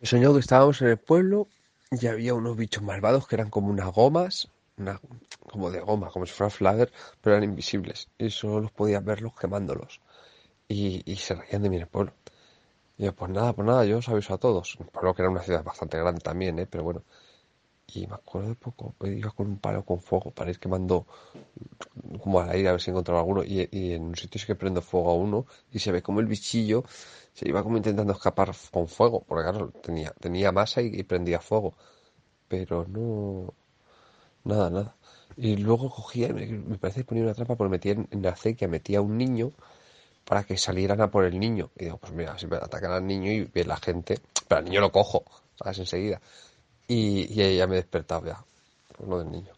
Me soñó que estábamos en el pueblo y había unos bichos malvados que eran como unas gomas, una, como de goma, como si fuera Flagger, pero eran invisibles. Y solo los podías verlos quemándolos. Y, y se reían de mí en el pueblo. Y yo, pues nada, pues nada, yo os aviso a todos. Un pueblo que era una ciudad bastante grande también, ¿eh? Pero bueno. Y me acuerdo de poco, iba con un palo con fuego para ir quemando como al aire a ver si encontraba alguno. Y, y en un sitio sí que prendo fuego a uno y se ve como el bichillo se iba como intentando escapar con fuego, porque claro, tenía, tenía masa y, prendía fuego. Pero no, nada, nada. Y luego cogía, me, parece que ponía una trampa porque metía en, en acequia, metía a un niño para que salieran a por el niño. Y digo, pues mira, si me atacan al niño y ve la gente, pero al niño lo cojo, ¿sabes? Enseguida. Y, y ya me he despertado ya, por lo del niño.